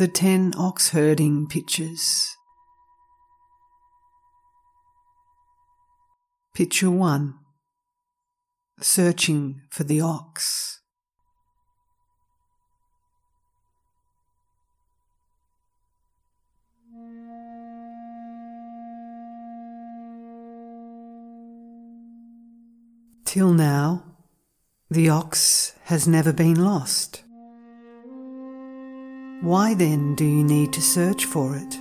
The ten ox herding pictures. Picture 1 Searching for the ox. Till now, the ox has never been lost. Why then do you need to search for it?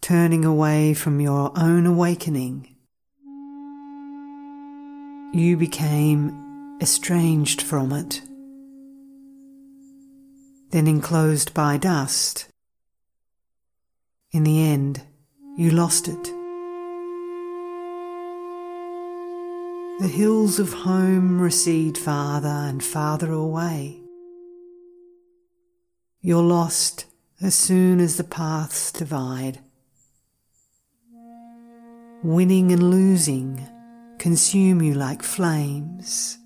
Turning away from your own awakening, you became estranged from it, then enclosed by dust. In the end, you lost it. The hills of home recede farther and farther away. You're lost as soon as the paths divide. Winning and losing consume you like flames.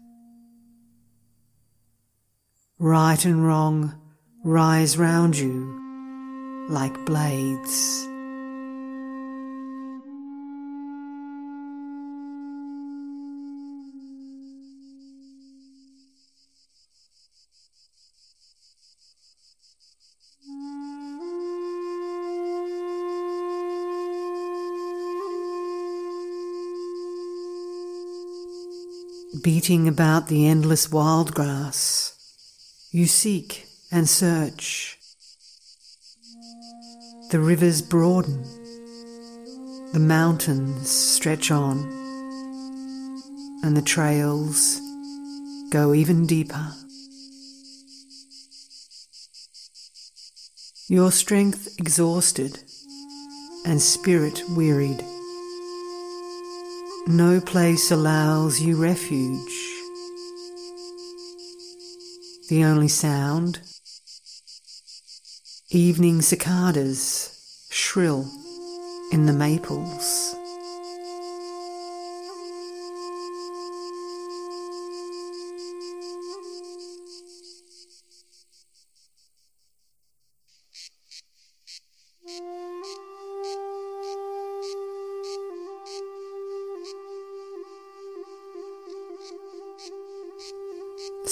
Right and wrong rise round you like blades. Beating about the endless wild grass. You seek and search. The rivers broaden, the mountains stretch on, and the trails go even deeper. Your strength exhausted and spirit wearied. No place allows you refuge. The only sound, evening cicadas shrill in the maples.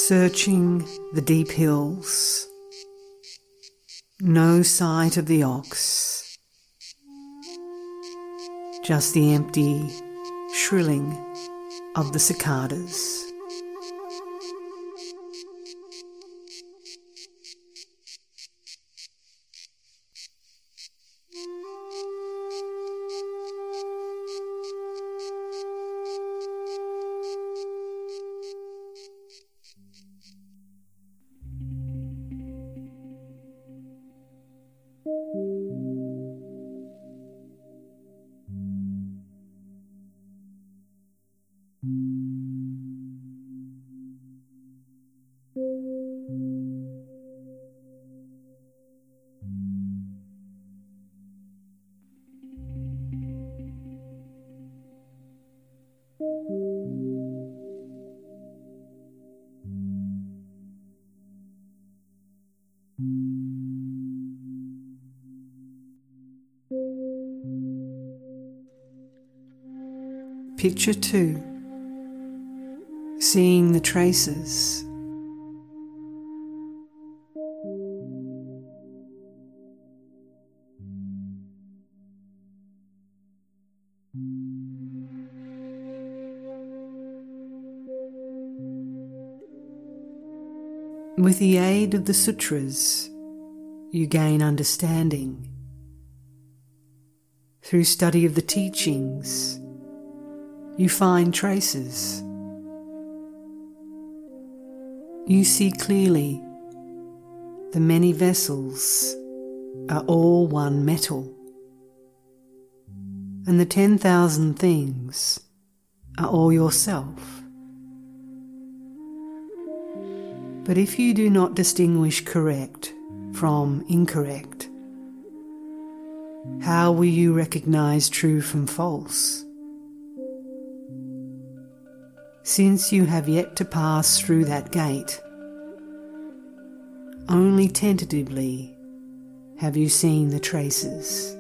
Searching the deep hills. No sight of the ox, just the empty shrilling of the cicadas. Picture 2 Seeing the traces. With the aid of the sutras, you gain understanding. Through study of the teachings, you find traces. You see clearly the many vessels are all one metal, and the 10,000 things are all yourself. But if you do not distinguish correct from incorrect, how will you recognize true from false? Since you have yet to pass through that gate. only tentatively have you seen the traces.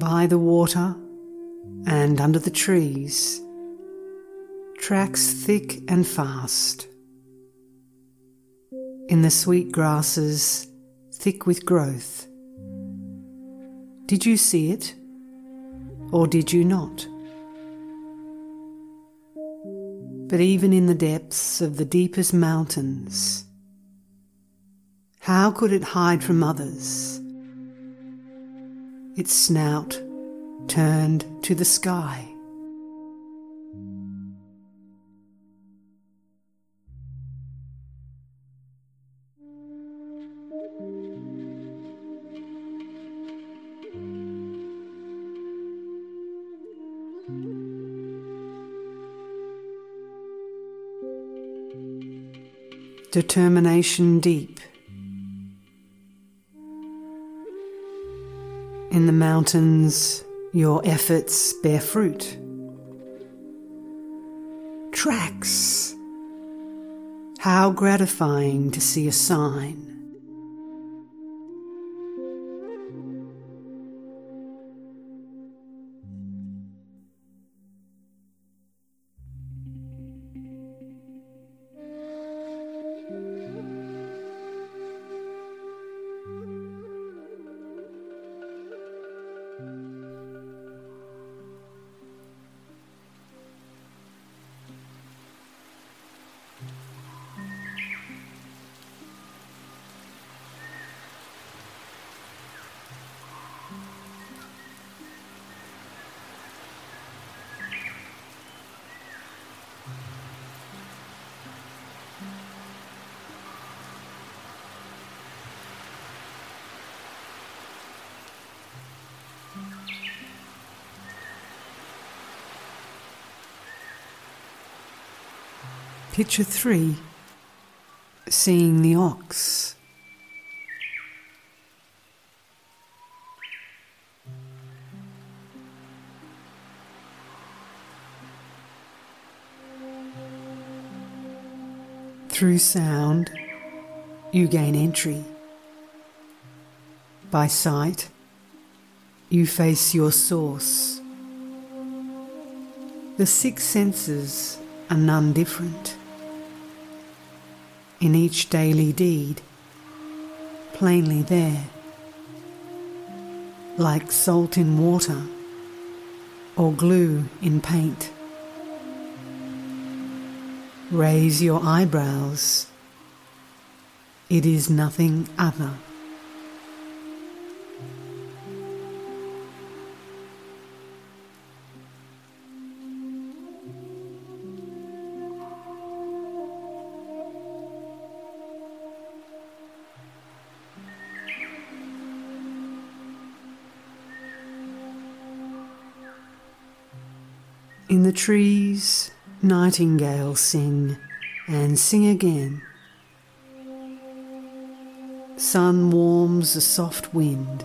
By the water and under the trees, tracks thick and fast. In the sweet grasses, thick with growth. Did you see it, or did you not? But even in the depths of the deepest mountains, how could it hide from others? Its snout turned to the sky. Determination deep. In the mountains, your efforts bear fruit. Tracks. How gratifying to see a sign. Picture three seeing the ox. Through sound, you gain entry. By sight, you face your source. The six senses are none different in each daily deed, plainly there, like salt in water or glue in paint. Raise your eyebrows. It is nothing other. The trees, nightingales sing and sing again. Sun warms a soft wind.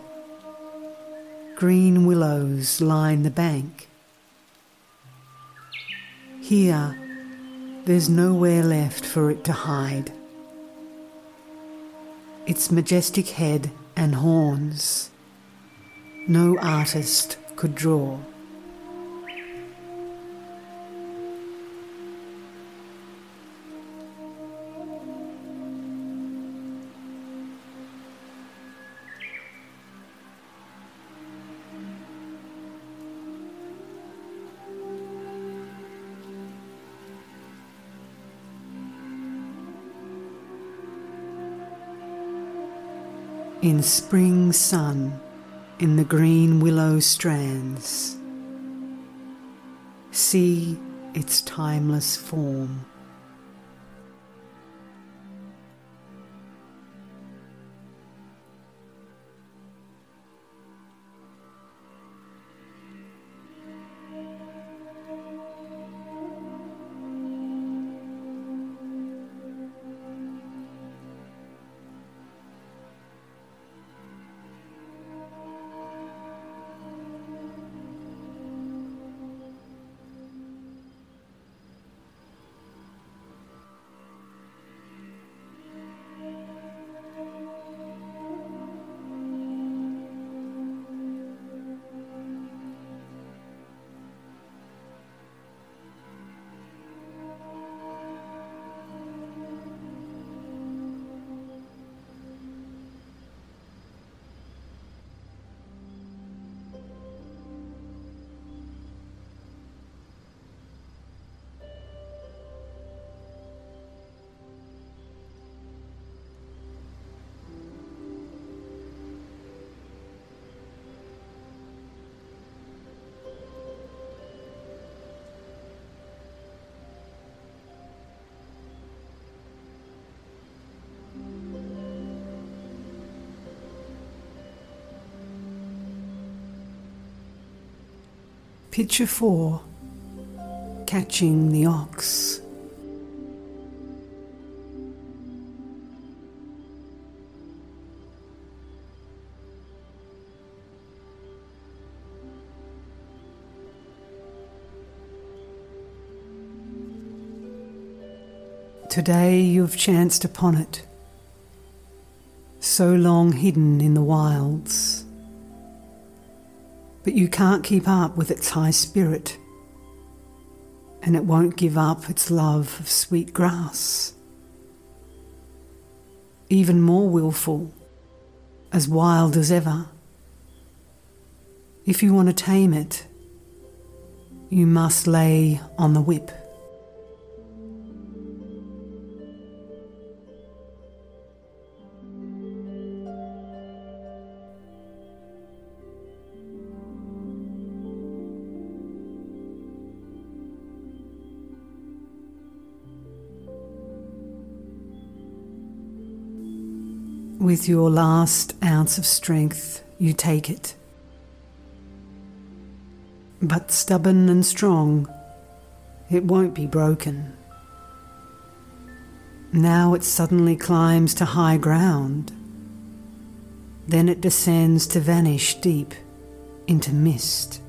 Green willows line the bank. Here, there's nowhere left for it to hide. Its majestic head and horns, no artist could draw. In spring sun in the green willow strands. See its timeless form. Picture 4 Catching the Ox. Today you've chanced upon it, so long hidden in the wilds. But you can't keep up with its high spirit, and it won't give up its love of sweet grass. Even more wilful, as wild as ever. If you want to tame it, you must lay on the whip. With your last ounce of strength, you take it. But stubborn and strong, it won't be broken. Now it suddenly climbs to high ground. Then it descends to vanish deep into mist.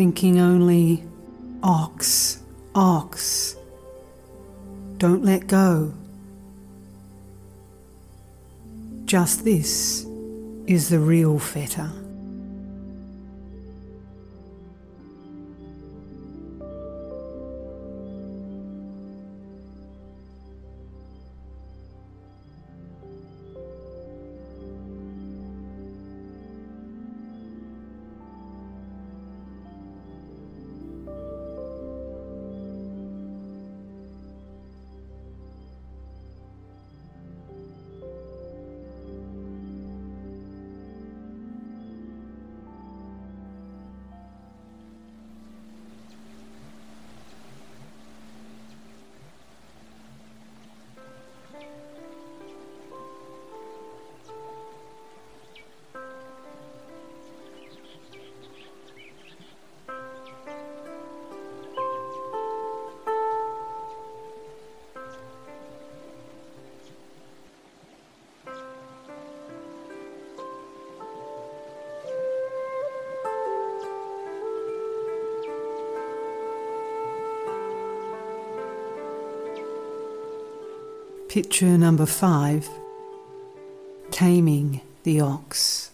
Thinking only, ox, ox. Don't let go. Just this is the real fetter. Picture number five Taming the Ox.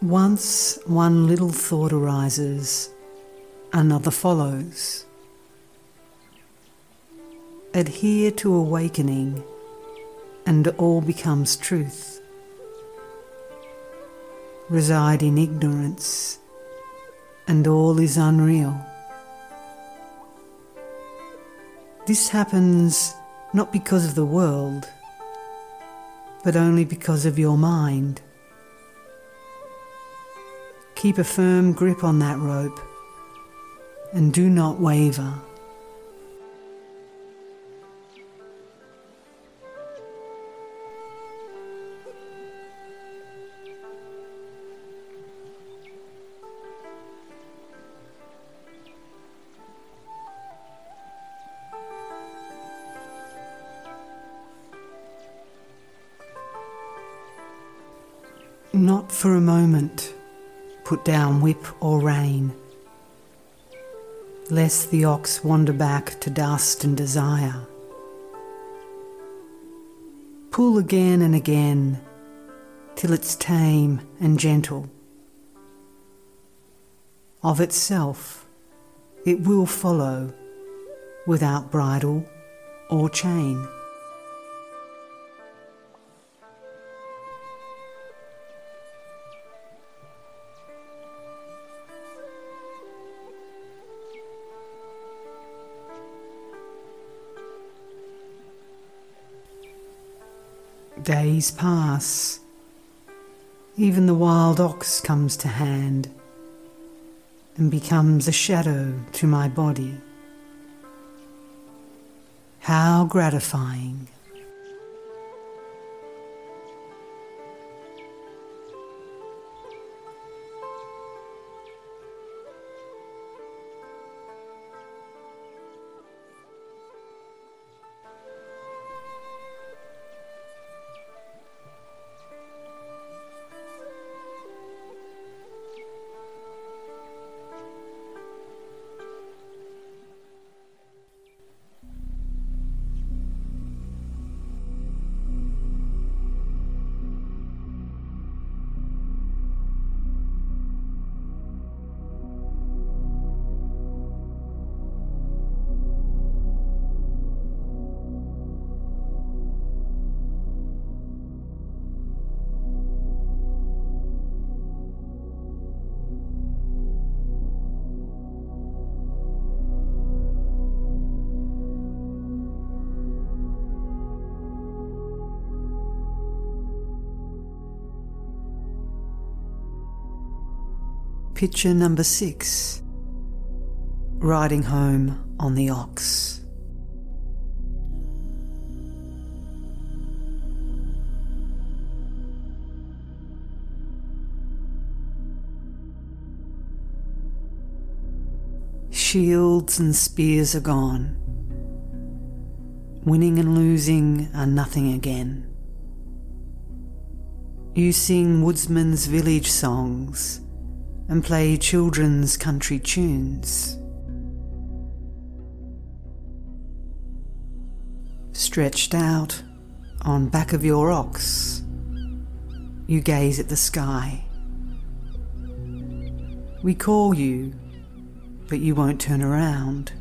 Once one little thought arises, another follows adhere to awakening, and all becomes truth. Reside in ignorance, and all is unreal. This happens not because of the world, but only because of your mind. Keep a firm grip on that rope and do not waver. For a moment put down whip or rein, lest the ox wander back to dust and desire. Pull again and again till it's tame and gentle. Of itself, it will follow without bridle or chain. Days pass. Even the wild ox comes to hand and becomes a shadow to my body. How gratifying. Picture number six Riding home on the ox. Shields and spears are gone. Winning and losing are nothing again. You sing woodsman's village songs and play children's country tunes. Stretched out on back of your ox, you gaze at the sky. We call you, but you won't turn around.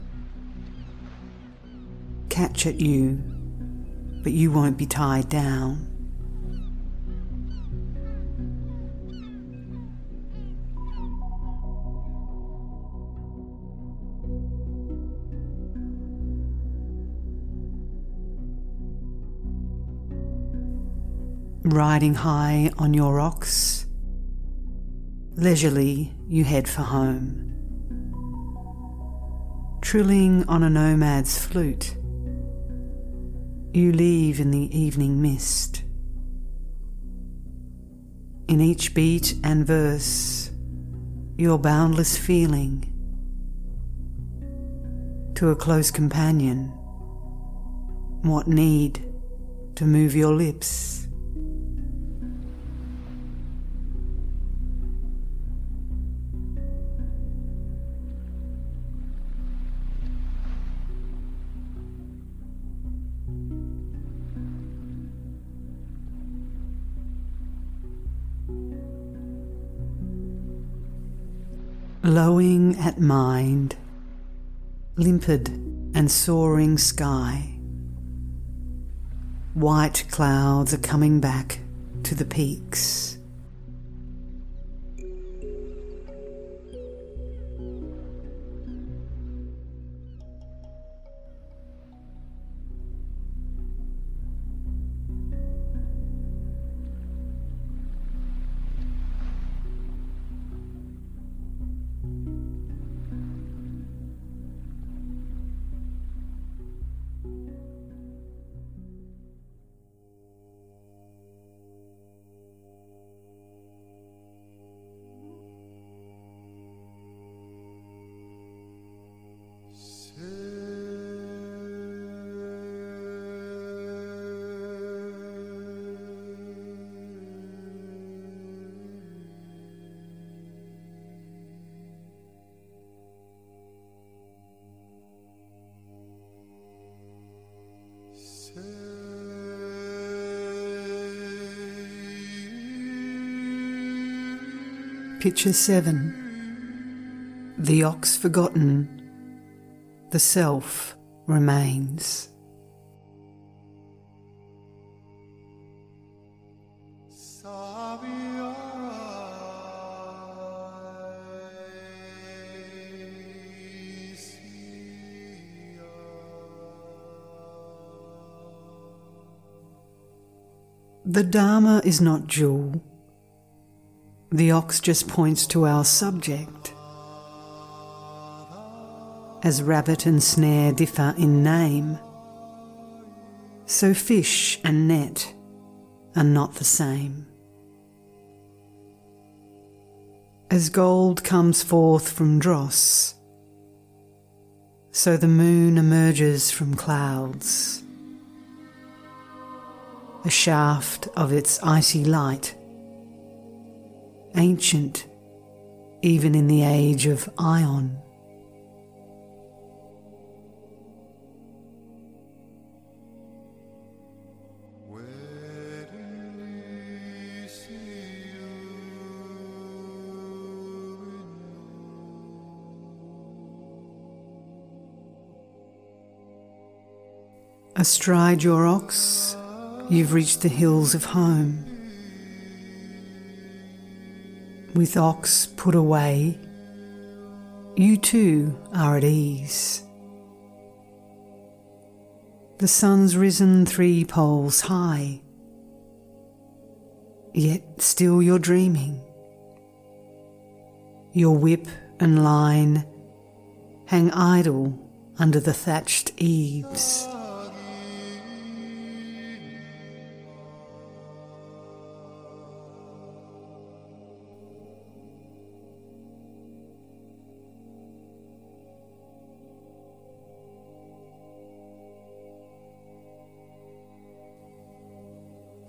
Catch at you, but you won't be tied down. Riding high on your ox. Leisurely, you head for home. Trilling on a nomad's flute, you leave in the evening mist. In each beat and verse, your boundless feeling. To a close companion, what need to move your lips? Lowing at mind, limpid and soaring sky. White clouds are coming back to the peaks. Picture 7 The ox forgotten, the self remains. The Dharma is not dual. The ox just points to our subject. As rabbit and snare differ in name, so fish and net are not the same. As gold comes forth from dross, so the moon emerges from clouds. A shaft of its icy light, ancient even in the age of Ion. Astride your ox, you've reached the hills of home. With ox put away, you too are at ease. The sun's risen three poles high, yet still you're dreaming. Your whip and line hang idle under the thatched eaves.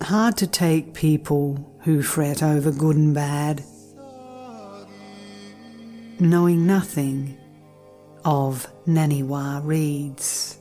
Hard to take people who fret over good and bad, knowing nothing of Naniwa reeds.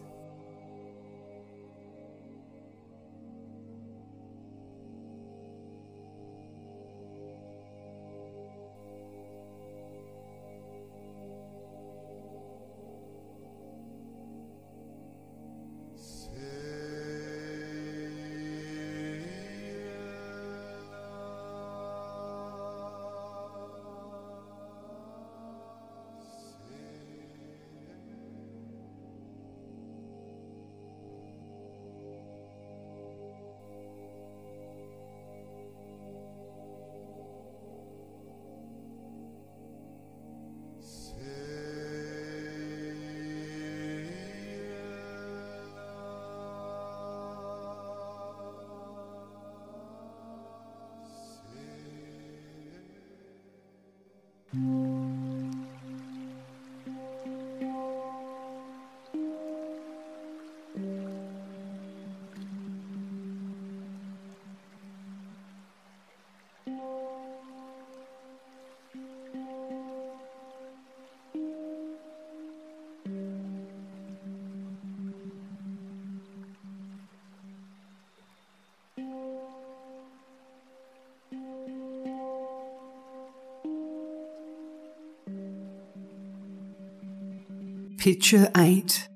Picture 8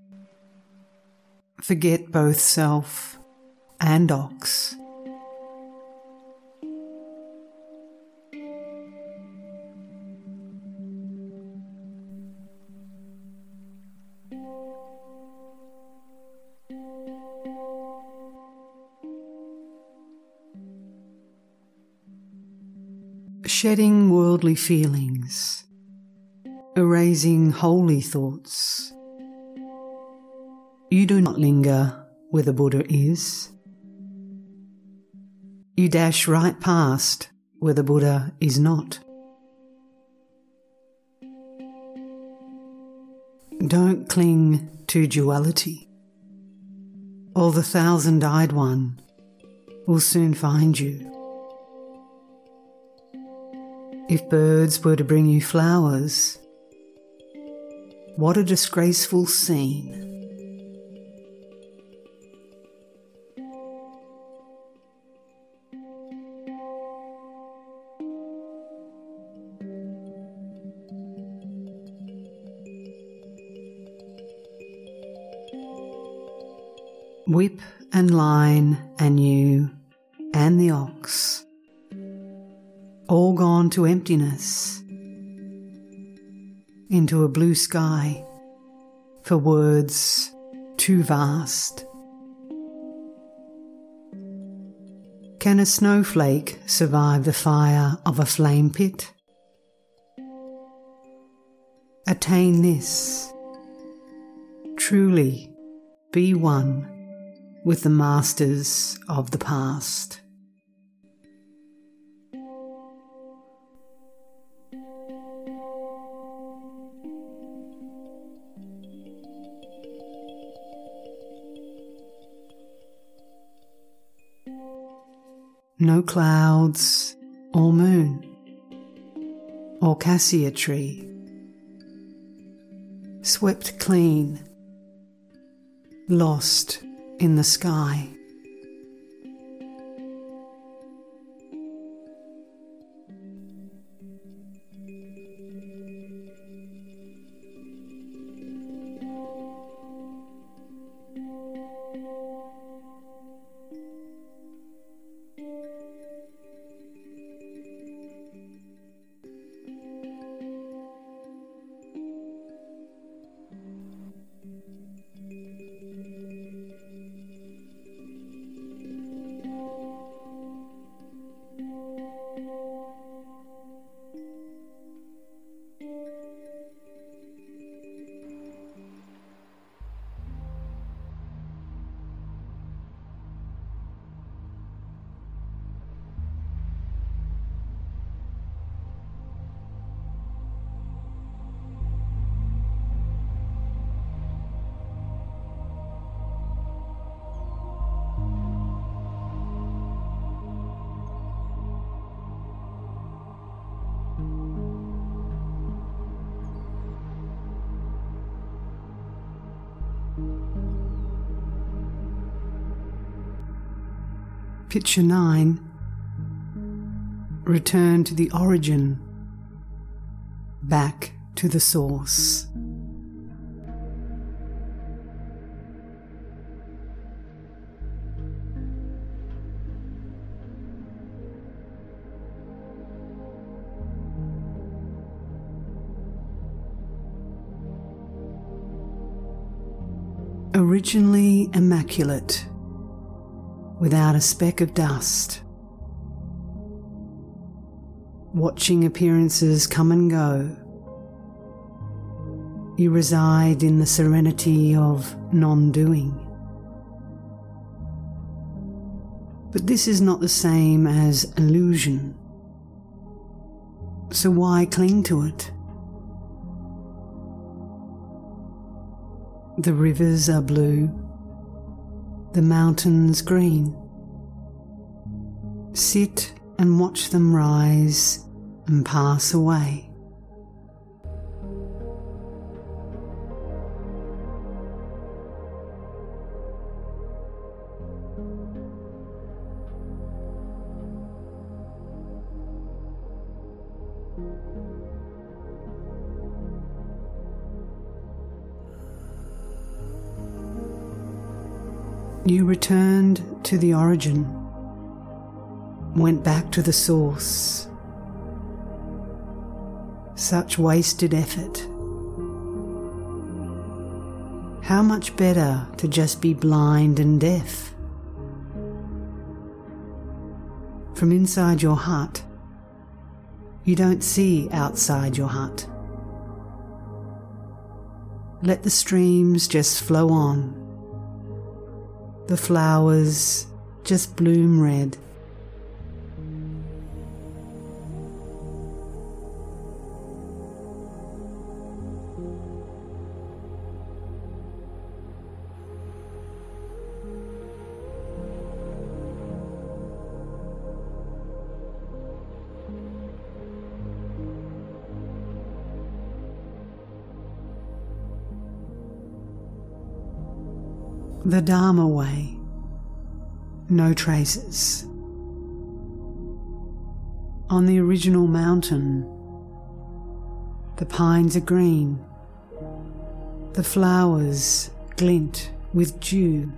Forget both self and ox. Shedding worldly feelings erasing holy thoughts. Do not linger where the Buddha is. You dash right past where the Buddha is not. Don't cling to duality, or the thousand eyed one will soon find you. If birds were to bring you flowers, what a disgraceful scene. Whip and line and you and the ox, all gone to emptiness into a blue sky for words too vast. Can a snowflake survive the fire of a flame pit? Attain this. Truly be one with the masters of the past. no clouds or moon or cassia tree, swept clean, lost in the sky. Picture 9 Return to the origin, back to the source. Originally immaculate without a speck of dust. Watching appearances come and go, you reside in the serenity of non doing. But this is not the same as illusion. So why cling to it? The rivers are blue the mountains green. Sit and watch them rise and pass away. You returned to the origin, went back to the source. Such wasted effort. How much better to just be blind and deaf? From inside your hut, you don't see outside your hut. Let the streams just flow on the flowers just bloom red. The Dharma Way. No traces. On the original mountain, the pines are green, the flowers glint with dew.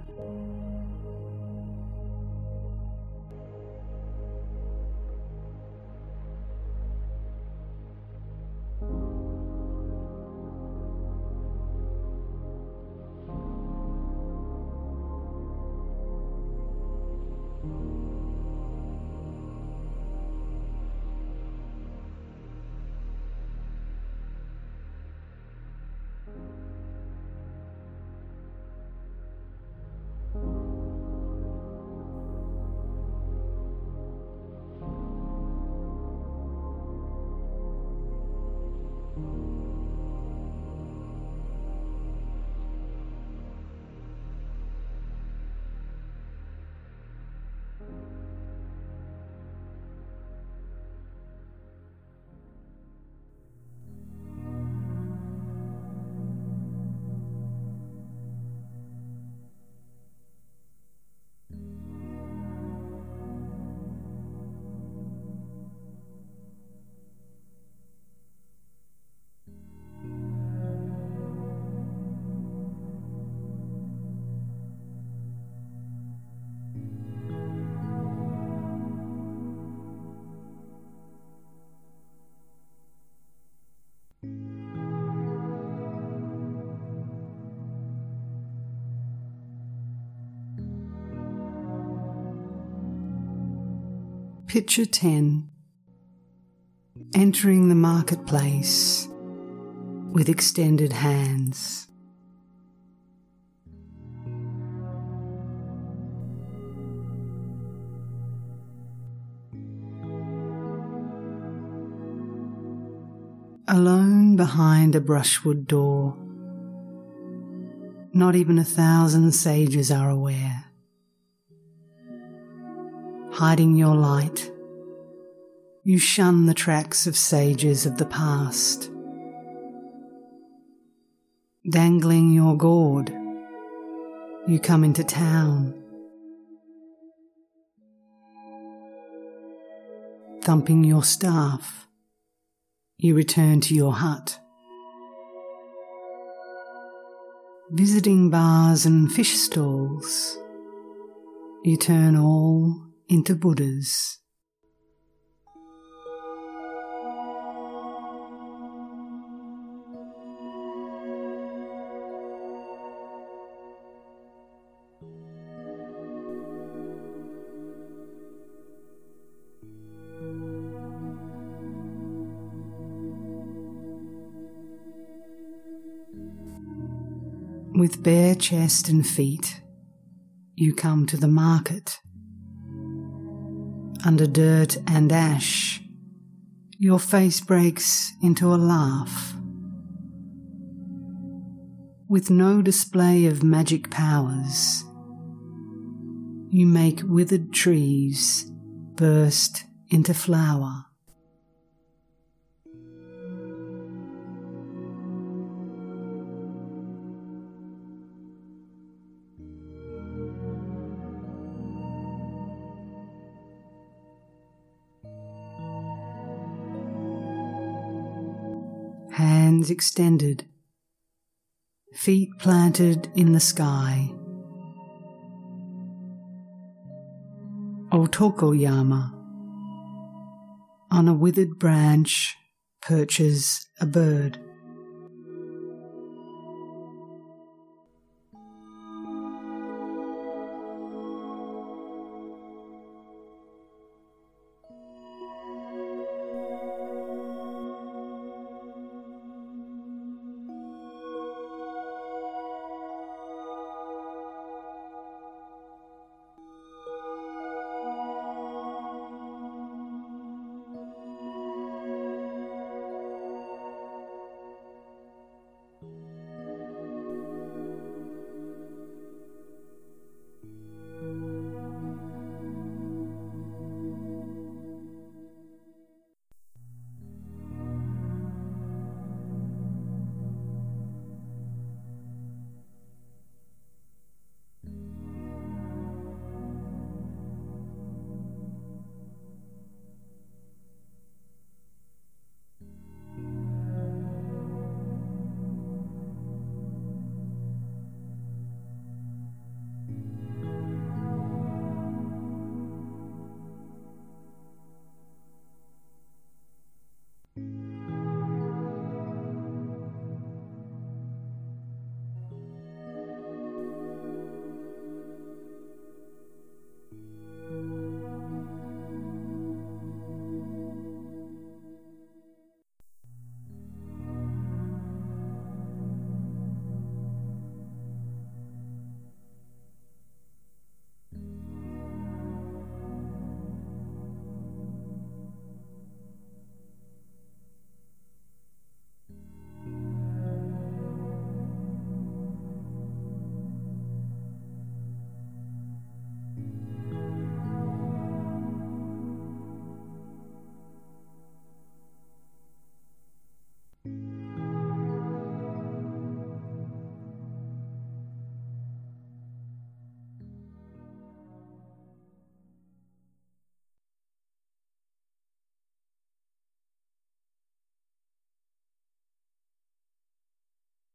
Picture 10 Entering the marketplace with extended hands. Alone behind a brushwood door, not even a thousand sages are aware. Hiding your light, you shun the tracks of sages of the past. Dangling your gourd, you come into town. Thumping your staff, you return to your hut. Visiting bars and fish stalls, you turn all into Buddhas. With bare chest and feet, you come to the market. Under dirt and ash, your face breaks into a laugh. With no display of magic powers, you make withered trees burst into flower. Extended, feet planted in the sky. Otokoyama. On a withered branch perches a bird.